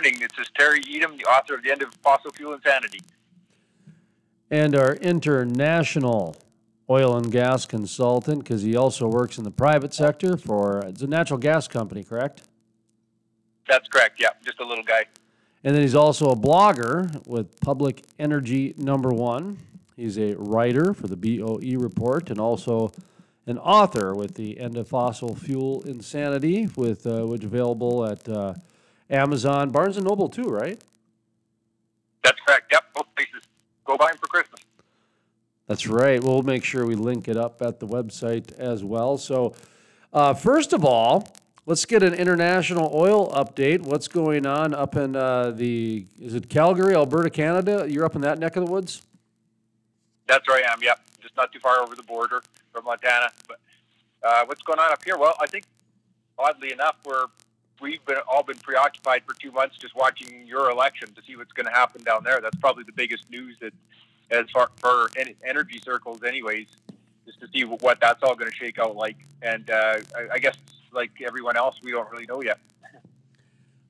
This is Terry Etam, the author of The End of Fossil Fuel Insanity. And our international oil and gas consultant, because he also works in the private sector for it's a natural gas company, correct? That's correct, yeah, just a little guy. And then he's also a blogger with Public Energy Number One. He's a writer for the BOE Report and also an author with the End of Fossil Fuel Insanity, with uh, which available at uh, Amazon, Barnes and Noble too, right? That's correct. Yep, both places. Go buy them for Christmas. That's right. We'll make sure we link it up at the website as well. So, uh, first of all, let's get an international oil update. What's going on up in uh, the, is it Calgary, Alberta, Canada? You're up in that neck of the woods? That's where I am, yep. Just not too far over the border from Montana. But uh, what's going on up here? Well, I think, oddly enough, we're we've been all been preoccupied for two months just watching your election to see what's going to happen down there. That's probably the biggest news that, as far for energy circles, anyways, just to see what that's all going to shake out like. And uh, I, I guess, like everyone else, we don't really know yet.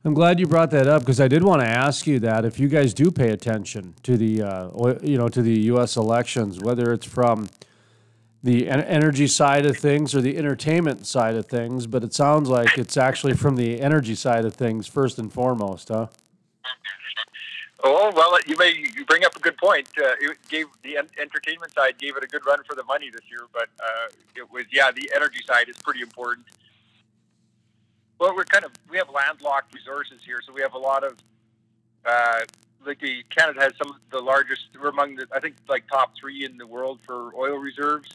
I'm glad you brought that up because I did want to ask you that if you guys do pay attention to the, uh, you know, to the U.S. elections, whether it's from the energy side of things or the entertainment side of things, but it sounds like it's actually from the energy side of things first and foremost, huh? Oh well, you may you bring up a good point. Uh, it gave the entertainment side gave it a good run for the money this year, but uh, it was yeah, the energy side is pretty important. Well, we're kind of we have landlocked resources here, so we have a lot of uh, like the Canada has some of the largest. We're among the I think like top three in the world for oil reserves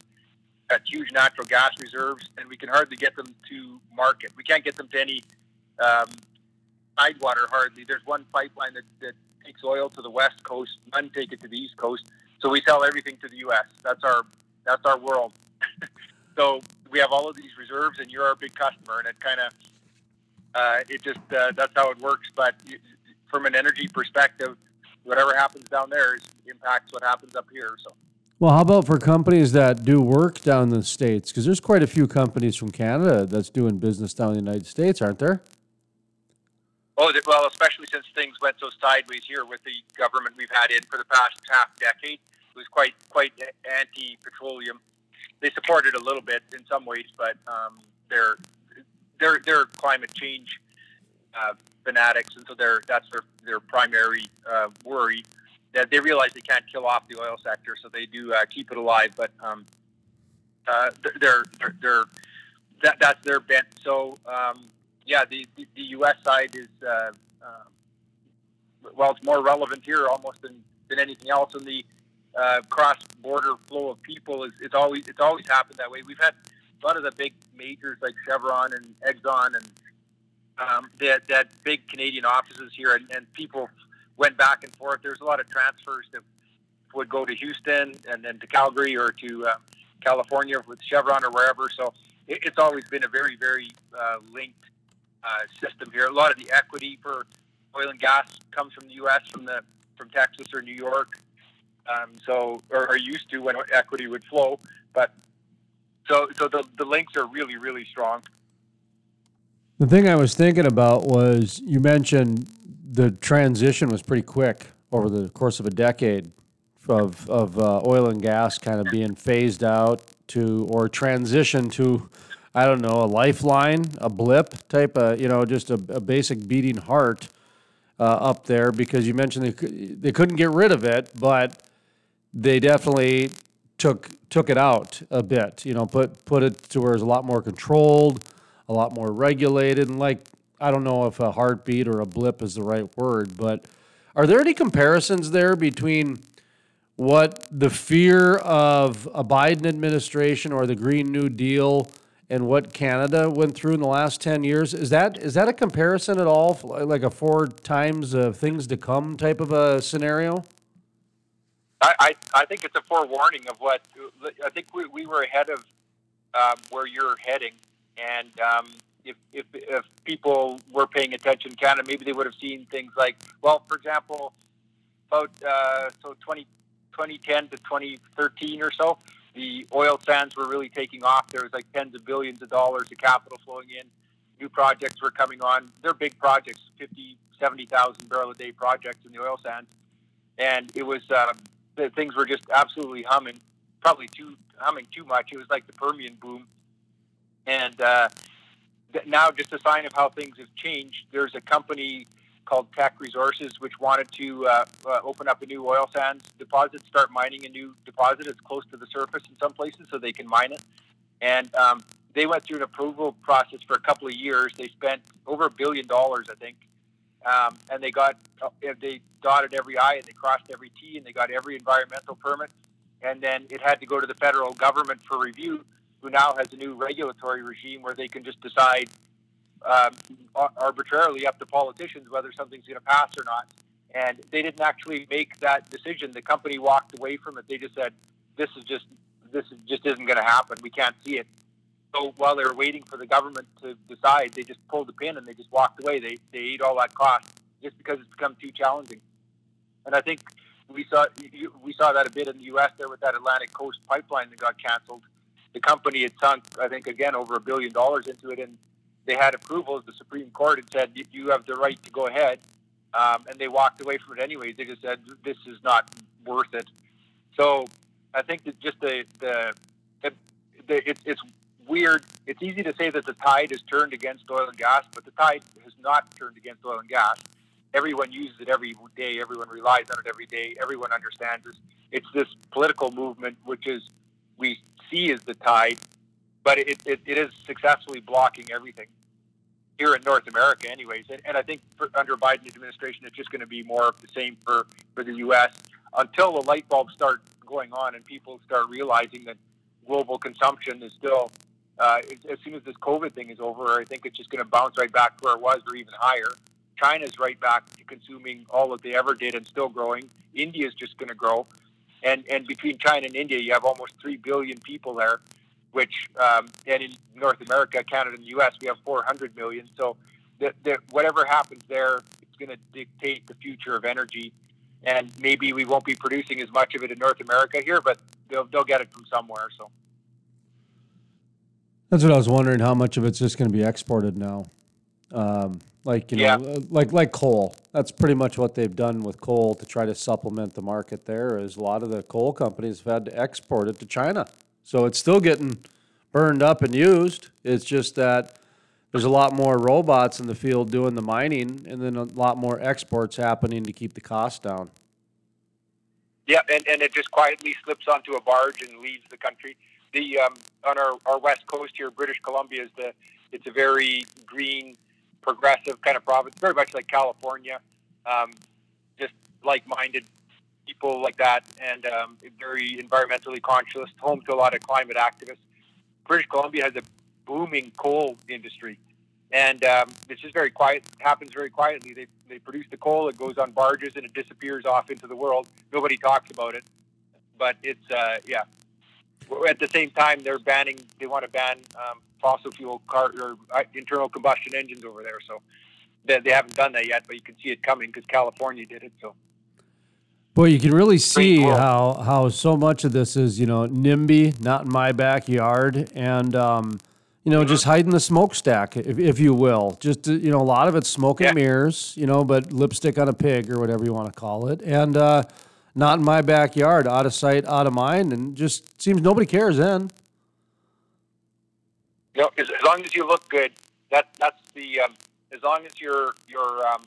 got huge natural gas reserves, and we can hardly get them to market. We can't get them to any um, tidewater hardly. There's one pipeline that, that takes oil to the west coast, none take it to the east coast. So we sell everything to the U.S. That's our that's our world. so we have all of these reserves, and you're our big customer, and it kind of uh, it just uh, that's how it works. But from an energy perspective, whatever happens down there is, impacts what happens up here. So. Well, how about for companies that do work down in the States? Because there's quite a few companies from Canada that's doing business down in the United States, aren't there? Oh, well, especially since things went so sideways here with the government we've had in for the past half decade. It was quite quite anti-petroleum. They supported a little bit in some ways, but um, they're they're they're climate change uh, fanatics, and so they're that's their their primary uh, worry that they realize they can't kill off the oil sector, so they do uh, keep it alive. But um, uh, they're, they're, they're that, that's their bent. So um, yeah, the, the, the U.S. side is uh, uh, well, it's more relevant here almost than, than anything else. And the uh, cross-border flow of people is it's always it's always happened that way. We've had a lot of the big majors like Chevron and Exxon and um, that that big Canadian offices here, and, and people went back and forth. There's a lot of transfers that would go to Houston and then to Calgary or to uh, California with Chevron or wherever. So it, it's always been a very, very uh, linked uh, system here. A lot of the equity for oil and gas comes from the U.S. from the from Texas or New York. Um, so or, or used to when equity would flow, but so so the the links are really really strong. The thing I was thinking about was you mentioned the transition was pretty quick over the course of a decade of, of uh, oil and gas kind of being phased out to or transition to I don't know a lifeline, a blip type of you know just a, a basic beating heart uh, up there because you mentioned they they couldn't get rid of it, but they definitely took took it out a bit. You know, put put it to where it's a lot more controlled, a lot more regulated, and like I don't know if a heartbeat or a blip is the right word, but are there any comparisons there between what the fear of a Biden administration or the Green New Deal and what Canada went through in the last 10 years? Is that is that a comparison at all, like a four times of things to come type of a scenario? I, I, I think it's a forewarning of what I think we, we were ahead of um, where you're heading. And um, if, if, if people were paying attention Canada, maybe they would have seen things like, well, for example, about uh, so 20, 2010 to 2013 or so, the oil sands were really taking off. There was like tens of billions of dollars of capital flowing in. new projects were coming on. They're big projects, 50, 70,000 barrel a day projects in the oil sands. And it was, the things were just absolutely humming, probably too, humming too much. It was like the Permian boom. And uh, now, just a sign of how things have changed, there's a company called Teck Resources, which wanted to uh, uh, open up a new oil sands deposit, start mining a new deposit. It's close to the surface in some places, so they can mine it. And um, they went through an approval process for a couple of years. They spent over a billion dollars, I think, um, and they got uh, they dotted every I and they crossed every T, and they got every environmental permit. And then it had to go to the federal government for review, who now has a new regulatory regime where they can just decide um, arbitrarily up to politicians whether something's going to pass or not. And they didn't actually make that decision. The company walked away from it. They just said, "This is just this is just isn't going to happen. We can't see it." So while they were waiting for the government to decide, they just pulled the pin and they just walked away. They they ate all that cost just because it's become too challenging. And I think we saw we saw that a bit in the U.S. there with that Atlantic Coast pipeline that got canceled. The company had sunk, I think, again over a billion dollars into it, and they had approval. The Supreme Court had said you have the right to go ahead, um, and they walked away from it anyways. They just said this is not worth it. So I think that just the the, the, the it, it's weird. It's easy to say that the tide has turned against oil and gas, but the tide has not turned against oil and gas. Everyone uses it every day. Everyone relies on it every day. Everyone understands it. It's this political movement, which is we see as the tide, but it, it, it is successfully blocking everything here in North America, anyways. And, and I think for, under Biden administration, it's just going to be more of the same for, for the U.S. until the light bulbs start going on and people start realizing that global consumption is still, uh, as soon as this COVID thing is over, I think it's just going to bounce right back to where it was or even higher. China's right back to consuming all that they ever did and still growing. India is just going to grow. And, and between China and India, you have almost 3 billion people there which um, and in North America, Canada, and the U.S., we have 400 million. So that, that whatever happens there, it's going to dictate the future of energy. And maybe we won't be producing as much of it in North America here, but they'll they'll get it from somewhere. So that's what I was wondering. How much of it's just going to be exported now? Um, like you know, yeah. Uh, like like coal. That's pretty much what they've done with coal to try to supplement the market. There is a lot of the coal companies have had to export it to China. So it's still getting burned up and used. It's just that there's a lot more robots in the field doing the mining and then a lot more exports happening to keep the cost down. Yeah, and, and it just quietly slips onto a barge and leaves the country. The um, on our, our west coast here, British Columbia is the it's a very green, progressive kind of province, very much like California. Um, just like-minded people like that, and um, very environmentally conscious, home to a lot of climate activists. British Columbia has a booming coal industry, and um, it's just very quiet. Happens very quietly. They they produce the coal, it goes on barges, and it disappears off into the world. Nobody talks about it, but it's uh, yeah. At the same time, they're banning. They want to ban um, fossil fuel car or uh, internal combustion engines over there. So they, they haven't done that yet, but you can see it coming because California did it. So Boy, you can really see how how so much of this is you know NIMBY, not in my backyard, and um, you know just hiding the smokestack, if, if you will. Just you know a lot of it's smoke and yeah. mirrors, you know, but lipstick on a pig or whatever you want to call it, and uh, not in my backyard, out of sight, out of mind, and just seems nobody cares then. You know, as, long as you look good, that that's the um, as long as you're you're um,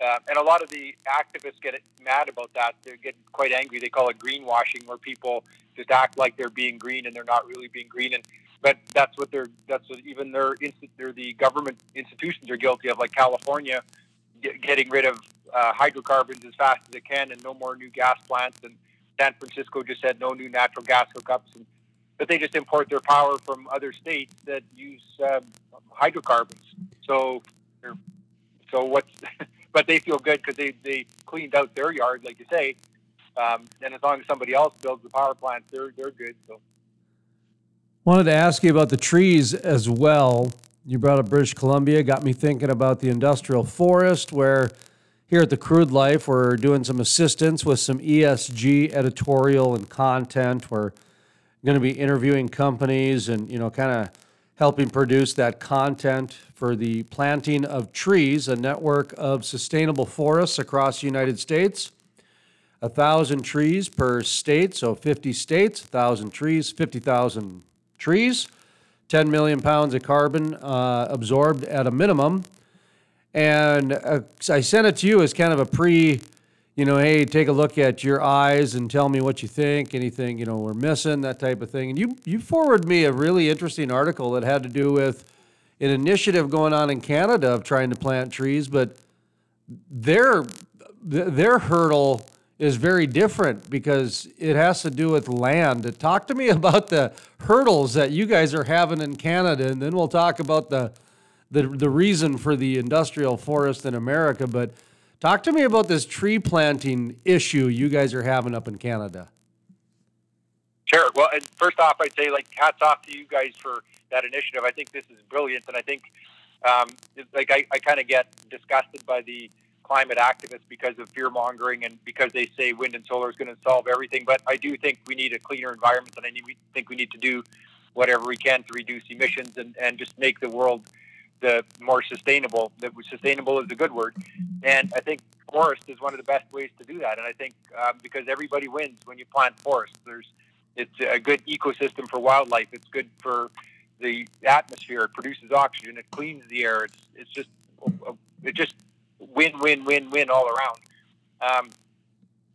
uh, and a lot of the activists get mad about that. They get quite angry. They call it greenwashing, where people just act like they're being green and they're not really being green. And but that's what they're that's what even their they're the government institutions are guilty of, like California getting rid of uh, hydrocarbons as fast as it can and no more new gas plants. And San Francisco just said no new natural gas hookups. And but they just import their power from other states that use um, hydrocarbons. So so what's but they feel good because they, they cleaned out their yard, like you say. Um, and as long as somebody else builds the power plant, they're they're good. So, wanted to ask you about the trees as well. You brought up British Columbia, got me thinking about the industrial forest, where here at the Crude Life we're doing some assistance with some ESG editorial and content. We're going to be interviewing companies and you know kind of helping produce that content for the planting of trees, a network of sustainable forests across the United States. A thousand trees per state, so 50 states, a thousand trees, 50,000 trees, 10 million pounds of carbon uh, absorbed at a minimum. And uh, I sent it to you as kind of a pre, you know, hey, take a look at your eyes and tell me what you think, anything, you know, we're missing, that type of thing. And you, you forwarded me a really interesting article that had to do with an initiative going on in Canada of trying to plant trees, but their, their hurdle is very different because it has to do with land. Talk to me about the hurdles that you guys are having in Canada, and then we'll talk about the the, the reason for the industrial forest in America. But talk to me about this tree planting issue you guys are having up in Canada. Sure. Well, and first off, I'd say like hats off to you guys for that initiative. I think this is brilliant, and I think um, like I, I kind of get disgusted by the climate activists because of fear mongering and because they say wind and solar is going to solve everything. But I do think we need a cleaner environment, and I need, think we need to do whatever we can to reduce emissions and, and just make the world the more sustainable. That sustainable is a good word, and I think forest is one of the best ways to do that. And I think um, because everybody wins when you plant forests, there's it's a good ecosystem for wildlife. It's good for the atmosphere. It produces oxygen. It cleans the air. It's it's just it just win win win win all around. Um,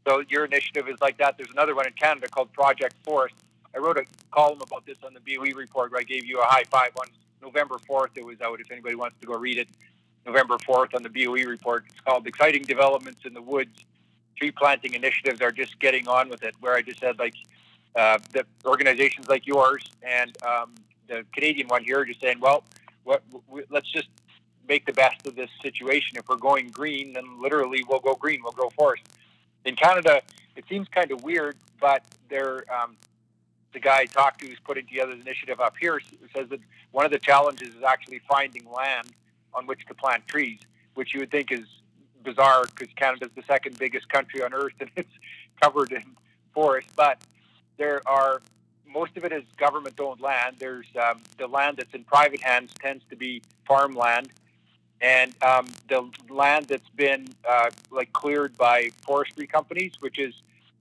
so your initiative is like that. There's another one in Canada called Project Forest. I wrote a column about this on the BOE report where I gave you a high five on November 4th. It was out if anybody wants to go read it. November 4th on the BOE report. It's called Exciting Developments in the Woods. Tree planting initiatives are just getting on with it. Where I just said, like, uh, the organizations like yours and um, the Canadian one here are just saying, well, what, we, let's just make the best of this situation. If we're going green, then literally we'll go green, we'll go forest. In Canada, it seems kind of weird, but they're um, the guy I talked to who's putting together the initiative up here says that one of the challenges is actually finding land on which to plant trees, which you would think is bizarre because Canada's the second biggest country on earth and it's covered in forest. But there are most of it is government-owned land. There's um, the land that's in private hands tends to be farmland, and um, the land that's been uh, like cleared by forestry companies, which is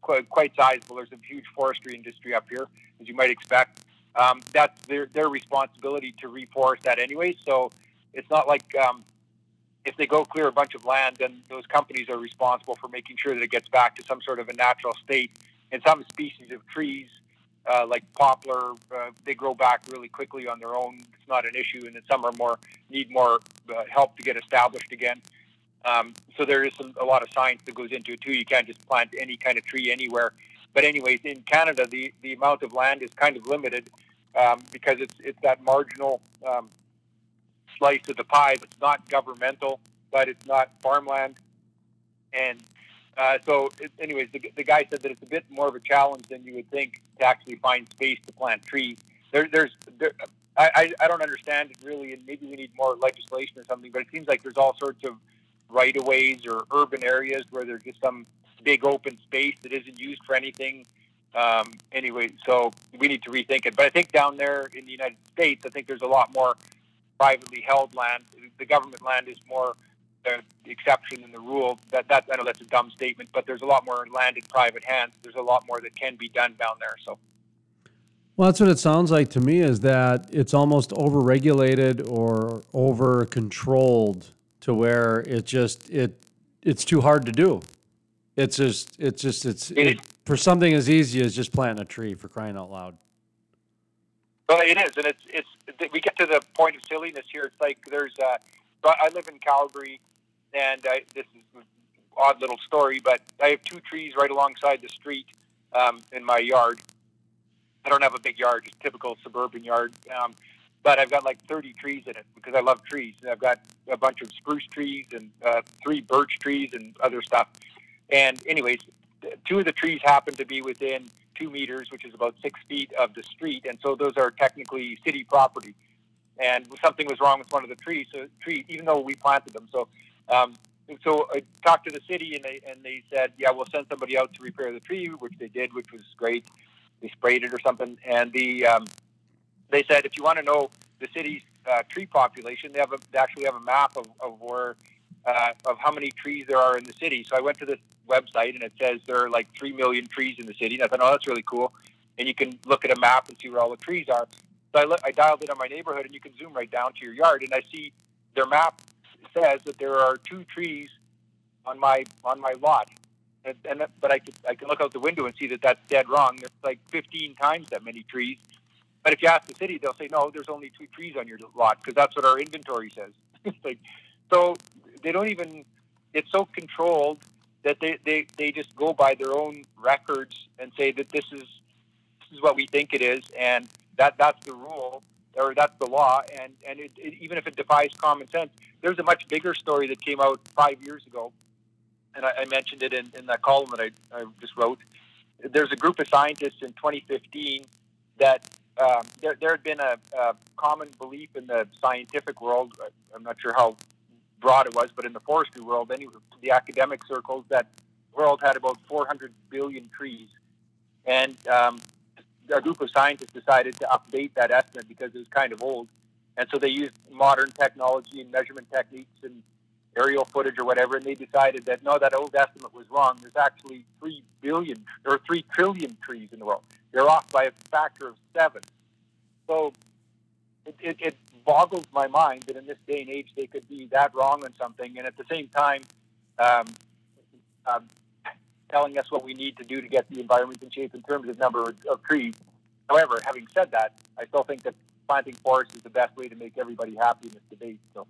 quite, quite sizable. There's a huge forestry industry up here, as you might expect. Um, that's their, their responsibility to reforest that anyway. So it's not like um, if they go clear a bunch of land, then those companies are responsible for making sure that it gets back to some sort of a natural state. And some species of trees, uh, like poplar, uh, they grow back really quickly on their own. It's not an issue, and then some are more need more uh, help to get established again. Um, so there is some, a lot of science that goes into it too. You can't just plant any kind of tree anywhere. But anyways, in Canada, the, the amount of land is kind of limited um, because it's it's that marginal um, slice of the pie that's not governmental, but it's not farmland. And uh, so, it, anyways, the, the guy said that it's a bit more of a challenge than you would think to actually find space to plant trees. There, there's there, I, I don't understand it really, and maybe we need more legislation or something. But it seems like there's all sorts of right of ways or urban areas where there's just some big open space that isn't used for anything. Um, anyway, so we need to rethink it. But I think down there in the United States, I think there's a lot more privately held land. The government land is more the exception than the rule. That that I know that's a dumb statement, but there's a lot more land in private hands. There's a lot more that can be done down there. So. Well, that's what it sounds like to me. Is that it's almost overregulated or over controlled to where it just it it's too hard to do. It's just it's just it's it, for something as easy as just planting a tree for crying out loud. Well, it is, and it's it's we get to the point of silliness here. It's like there's uh, but I live in Calgary, and I, this is an odd little story, but I have two trees right alongside the street um, in my yard. I don't have a big yard, just typical suburban yard. Um, but I've got like 30 trees in it because I love trees. And I've got a bunch of spruce trees and uh, three birch trees and other stuff. And anyways, two of the trees happen to be within two meters, which is about six feet of the street, and so those are technically city property. And something was wrong with one of the trees, so tree, even though we planted them. So, um, so I talked to the city, and they and they said, yeah, we'll send somebody out to repair the tree, which they did, which was great. They sprayed it or something, and the um, they said if you want to know the city's uh, tree population. They have a, they actually have a map of, of where uh, of how many trees there are in the city. So I went to this website and it says there are like three million trees in the city. And I thought, oh, that's really cool. And you can look at a map and see where all the trees are. So I, I dialed in on my neighborhood and you can zoom right down to your yard and I see their map says that there are two trees on my on my lot. And, and but I could I can look out the window and see that that's dead wrong. There's like 15 times that many trees. But if you ask the city, they'll say no. There's only two trees on your lot because that's what our inventory says. like, so they don't even. It's so controlled that they, they, they just go by their own records and say that this is this is what we think it is, and that that's the rule or that's the law. And and it, it, even if it defies common sense, there's a much bigger story that came out five years ago, and I, I mentioned it in, in that column that I, I just wrote. There's a group of scientists in 2015 that um, there, there had been a, a common belief in the scientific world. I'm not sure how broad it was, but in the forestry world, anyway, the academic circles, that world had about 400 billion trees. And um, a group of scientists decided to update that estimate because it was kind of old. And so they used modern technology and measurement techniques and aerial footage or whatever, and they decided that no, that old estimate was wrong. There's actually 3 billion or 3 trillion trees in the world. They're off by a factor of seven. So it, it, it boggles my mind that in this day and age they could be that wrong on something, and at the same time, um, um, telling us what we need to do to get the environment in shape in terms of number of trees. However, having said that, I still think that planting forests is the best way to make everybody happy in this debate. So.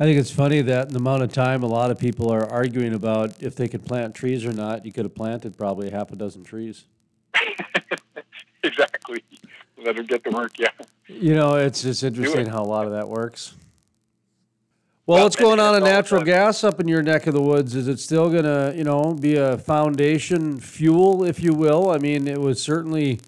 I think it's funny that in the amount of time a lot of people are arguing about if they could plant trees or not, you could have planted probably half a dozen trees. exactly. Let them get to work, yeah. You know, it's just interesting how a lot of that works. Well, well what's going on in natural gas up in your neck of the woods? Is it still going to, you know, be a foundation fuel, if you will? I mean, it was certainly,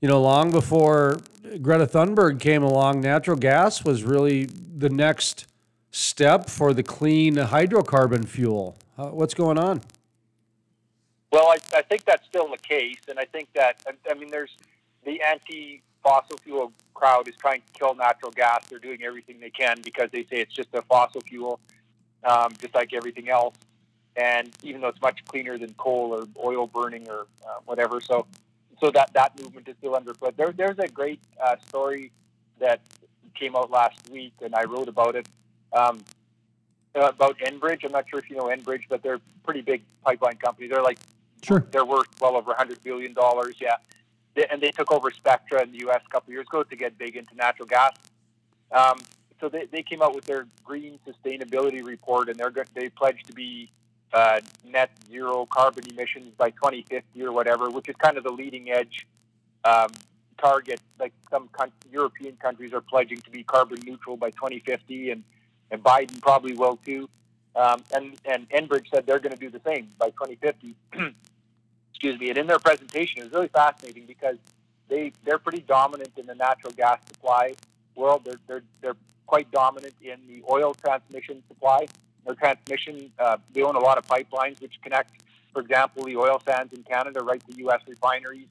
you know, long before Greta Thunberg came along, natural gas was really the next step for the clean hydrocarbon fuel. Uh, what's going on? Well, I, I think that's still the case, and I think that I mean, there's the anti-fossil fuel crowd is trying to kill natural gas. They're doing everything they can because they say it's just a fossil fuel, um, just like everything else. And even though it's much cleaner than coal or oil burning or uh, whatever, so so that that movement is still underfoot. There, there's a great uh, story that came out last week, and I wrote about it. Um, about Enbridge. I'm not sure if you know Enbridge, but they're a pretty big pipeline company. They're like, sure. they're worth well over 100 billion dollars. Yeah, and they took over Spectra in the U.S. a couple years ago to get big into natural gas. Um, so they, they came out with their green sustainability report, and they're they pledged to be uh, net zero carbon emissions by 2050 or whatever, which is kind of the leading edge um, target. Like some con- European countries are pledging to be carbon neutral by 2050, and and Biden probably will too. Um, and and Enbridge said they're going to do the same by 2050. excuse me. And in their presentation, it was really fascinating because they they're pretty dominant in the natural gas supply world. They're they're they're quite dominant in the oil transmission supply. Their transmission, uh, they own a lot of pipelines which connect, for example, the oil sands in Canada right to U.S. refineries.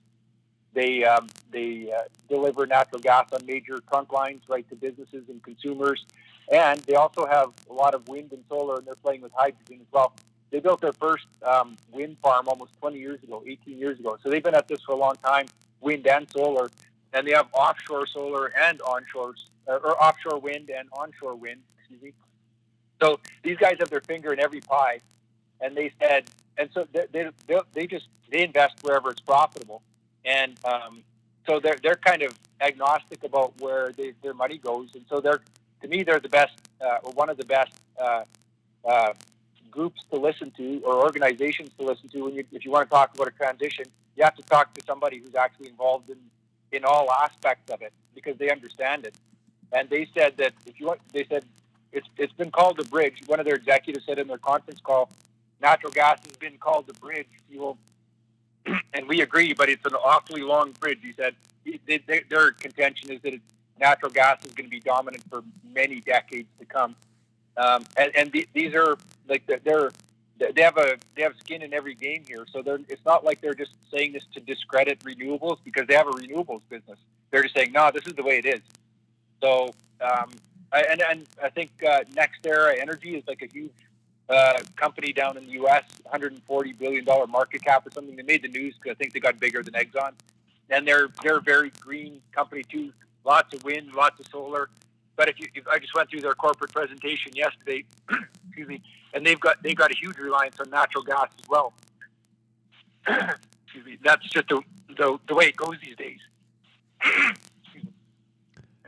They um, they uh, deliver natural gas on major trunk lines right to businesses and consumers, and they also have a lot of wind and solar, and they're playing with hydrogen as well. They built their first um, wind farm almost 20 years ago, 18 years ago. So they've been at this for a long time, wind and solar, and they have offshore solar and onshore, uh, or offshore wind and onshore wind. Excuse me. So these guys have their finger in every pie, and they said, and so they they, they just they invest wherever it's profitable, and um, so they're they're kind of agnostic about where they, their money goes, and so they're to me they're the best uh, or one of the best uh, uh, groups to listen to or organizations to listen to. When you, if you want to talk about a transition you have to talk to somebody who's actually involved in in all aspects of it because they understand it. And they said that if you want they said it's it's been called the bridge. One of their executives said in their conference call natural gas has been called the bridge will and we agree but it's an awfully long bridge he said they, they, their contention is that natural gas is going to be dominant for many decades to come um, and, and the, these are like they're they have a they have skin in every game here. So they're it's not like they're just saying this to discredit renewables because they have a renewables business. they're just saying, no, this is the way it is. So, um, I, and, and I think uh, NextEra Energy is like a huge uh, company down in the U.S., 140 billion dollar market cap or something. They made the news because I think they got bigger than Exxon, and they're they're a very green company too. Lots of wind, lots of solar. But if you, if I just went through their corporate presentation yesterday, excuse me, and they've got they've got a huge reliance on natural gas as well. excuse me, that's just the, the the way it goes these days. I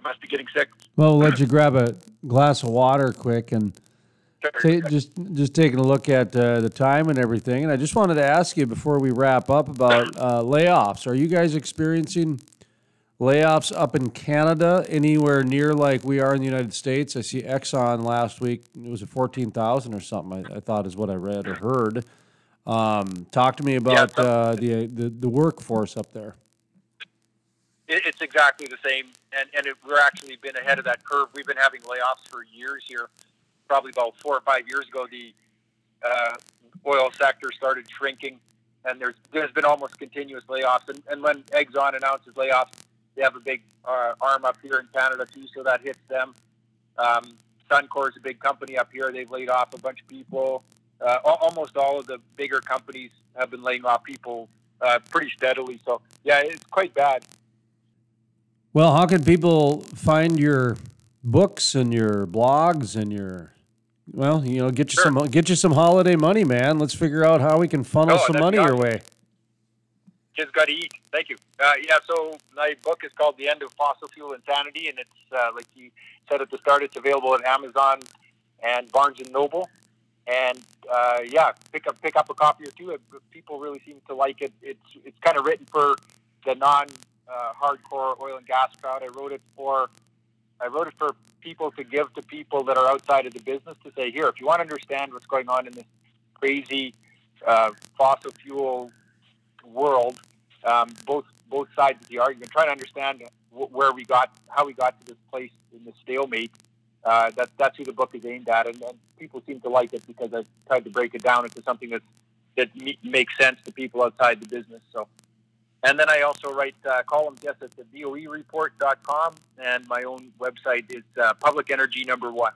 must be getting sick. Well, we'll let you grab a glass of water quick and just just taking a look at uh, the time and everything. And I just wanted to ask you before we wrap up about uh, layoffs. Are you guys experiencing layoffs up in Canada anywhere near like we are in the United States? I see Exxon last week. It was at fourteen thousand or something. I, I, thought is what I read or heard. Um, talk to me about yeah, uh, the, the the workforce up there it's exactly the same, and and it, we're actually been ahead of that curve. We've been having layoffs for years here. Probably about four or five years ago, the uh, oil sector started shrinking, and there's there's been almost continuous layoffs. And, and when Exxon announces layoffs, they have a big uh, arm up here in Canada too, so that hits them. Um, Suncor is a big company up here. They've laid off a bunch of people. Uh, almost all of the bigger companies have been laying off people uh, pretty steadily. So yeah, it's quite bad. Well, how can people find your books and your blogs and your well, you know, get you sure. some get you some holiday money, man. Let's figure out how we can funnel oh, some money your way. Kids got to eat. Thank you. Uh, yeah, so my book is called "The End of Fossil Fuel Insanity," and it's uh, like you said at the start. It's available at Amazon and Barnes and Noble. And uh, yeah, pick up pick up a copy or two. People really seem to like it. It's it's kind of written for the non uh, hardcore oil and gas crowd. I wrote it for I wrote it for people to give to people that are outside of the business to say, here, if you want to understand what's going on in this crazy uh, fossil fuel world, um, both both sides of the argument, try to understand where we got, how we got to this place in the stalemate. Uh, that, that's who the book is aimed at, and, and people seem to like it because I tried to break it down into something that that makes sense to people outside the business. So and then I also write uh, columns, yes, at the BOE report.com, and my own website is uh, Public Energy Number One.